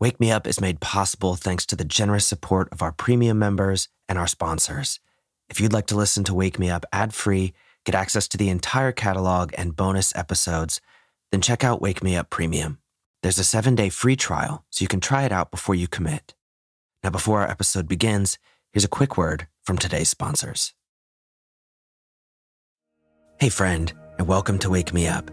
Wake Me Up is made possible thanks to the generous support of our premium members and our sponsors. If you'd like to listen to Wake Me Up ad free, get access to the entire catalog and bonus episodes, then check out Wake Me Up Premium. There's a seven day free trial, so you can try it out before you commit. Now, before our episode begins, here's a quick word from today's sponsors. Hey, friend, and welcome to Wake Me Up.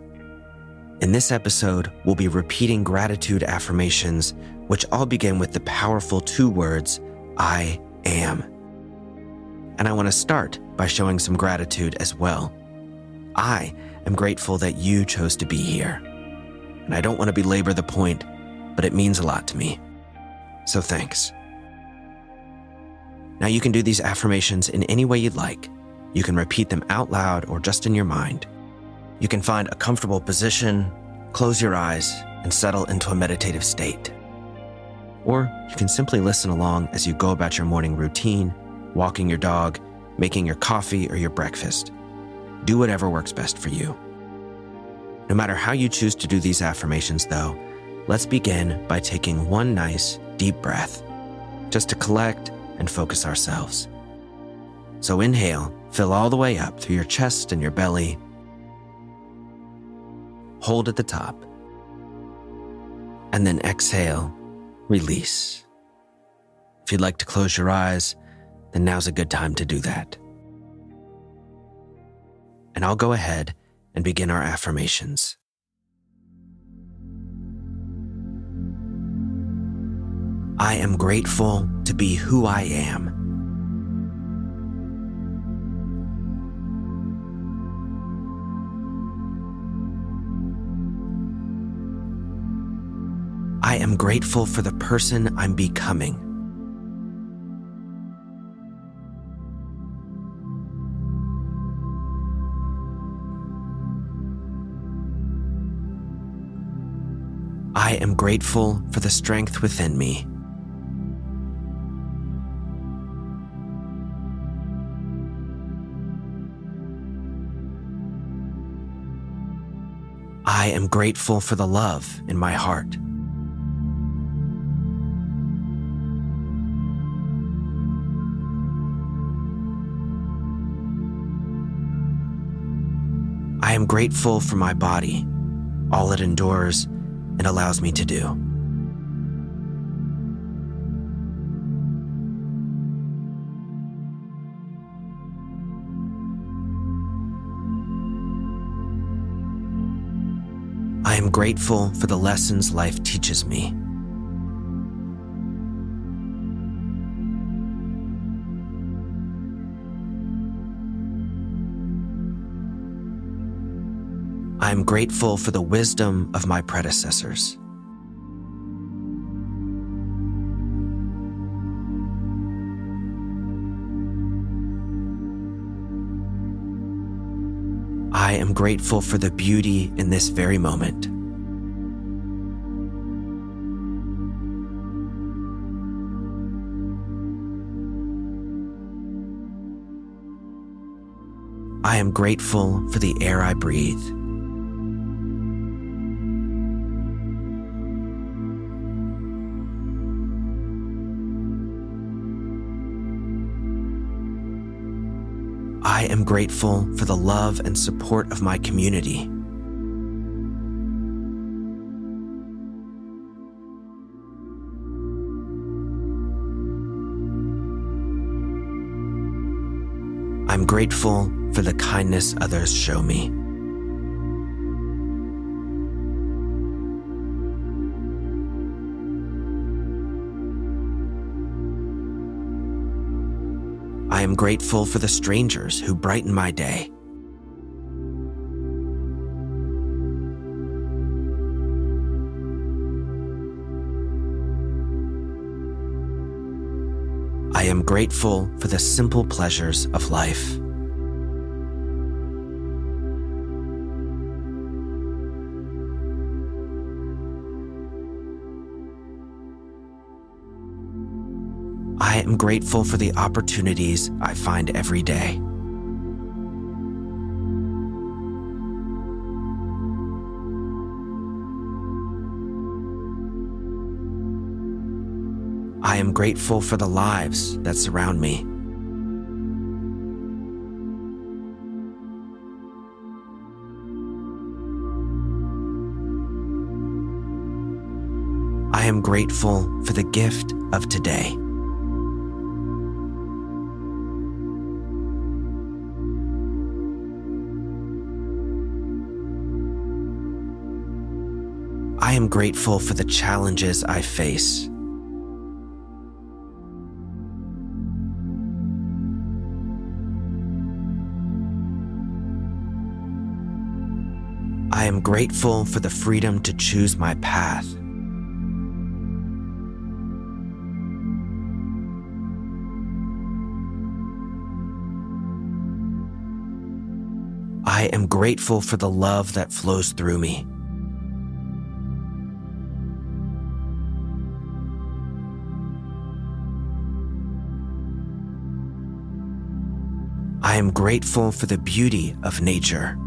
In this episode, we'll be repeating gratitude affirmations, which all begin with the powerful two words, I am. And I want to start by showing some gratitude as well. I am grateful that you chose to be here. And I don't want to belabor the point, but it means a lot to me. So thanks. Now you can do these affirmations in any way you'd like. You can repeat them out loud or just in your mind. You can find a comfortable position, close your eyes, and settle into a meditative state. Or you can simply listen along as you go about your morning routine, walking your dog, making your coffee or your breakfast. Do whatever works best for you. No matter how you choose to do these affirmations, though, let's begin by taking one nice, deep breath, just to collect and focus ourselves. So inhale, fill all the way up through your chest and your belly. Hold at the top. And then exhale, release. If you'd like to close your eyes, then now's a good time to do that. And I'll go ahead and begin our affirmations. I am grateful to be who I am. I am grateful for the person I'm becoming. I am grateful for the strength within me. I am grateful for the love in my heart. I am grateful for my body, all it endures and allows me to do. I am grateful for the lessons life teaches me. I am grateful for the wisdom of my predecessors. I am grateful for the beauty in this very moment. I am grateful for the air I breathe. I am grateful for the love and support of my community. I'm grateful for the kindness others show me. Am grateful for the strangers who brighten my day. I am grateful for the simple pleasures of life. I am grateful for the opportunities I find every day. I am grateful for the lives that surround me. I am grateful for the gift of today. I am grateful for the challenges I face. I am grateful for the freedom to choose my path. I am grateful for the love that flows through me. I am grateful for the beauty of nature.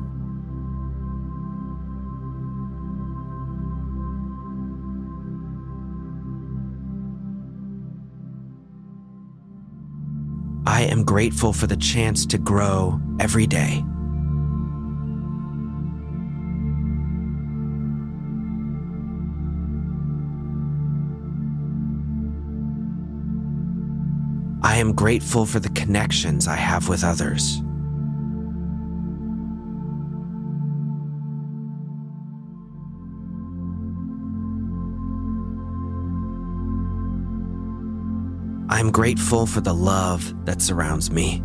I am grateful for the chance to grow every day. I am grateful for the connections I have with others. I am grateful for the love that surrounds me.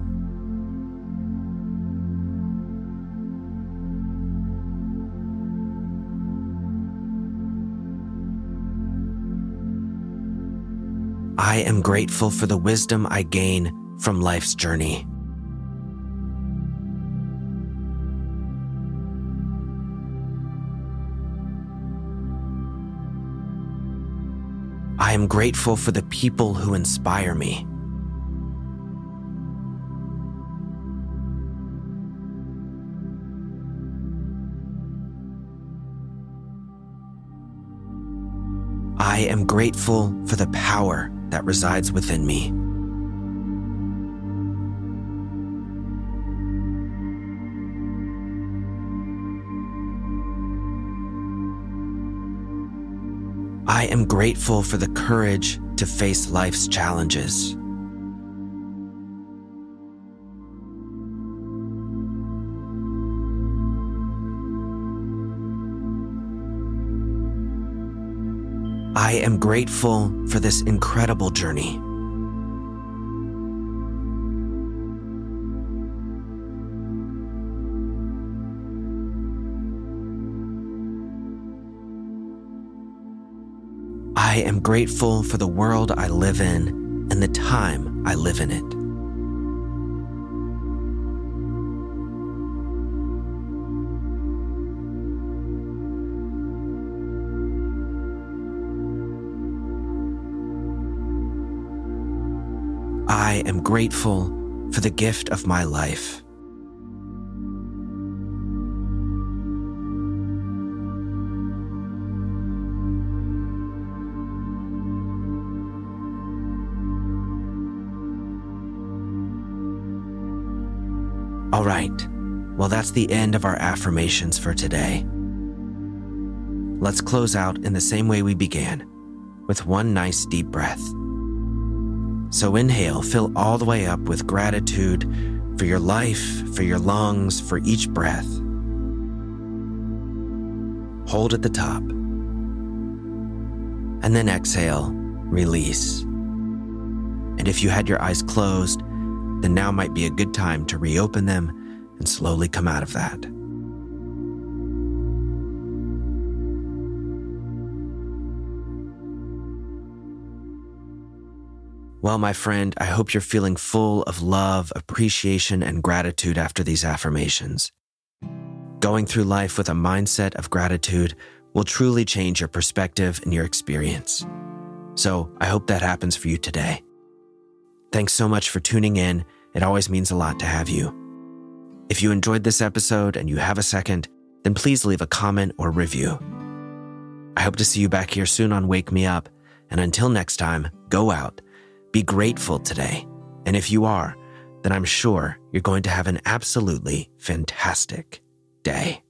I am grateful for the wisdom I gain from life's journey. I am grateful for the people who inspire me. I am grateful for the power that resides within me. I am grateful for the courage to face life's challenges. I am grateful for this incredible journey. I am grateful for the world I live in and the time I live in it. Am grateful for the gift of my life. All right, well, that's the end of our affirmations for today. Let's close out in the same way we began, with one nice deep breath. So inhale, fill all the way up with gratitude for your life, for your lungs, for each breath. Hold at the top. And then exhale, release. And if you had your eyes closed, then now might be a good time to reopen them and slowly come out of that. Well, my friend, I hope you're feeling full of love, appreciation, and gratitude after these affirmations. Going through life with a mindset of gratitude will truly change your perspective and your experience. So I hope that happens for you today. Thanks so much for tuning in. It always means a lot to have you. If you enjoyed this episode and you have a second, then please leave a comment or review. I hope to see you back here soon on Wake Me Up And until next time, go out, be grateful today. And if you are, then I'm sure you're going to have an absolutely fantastic day.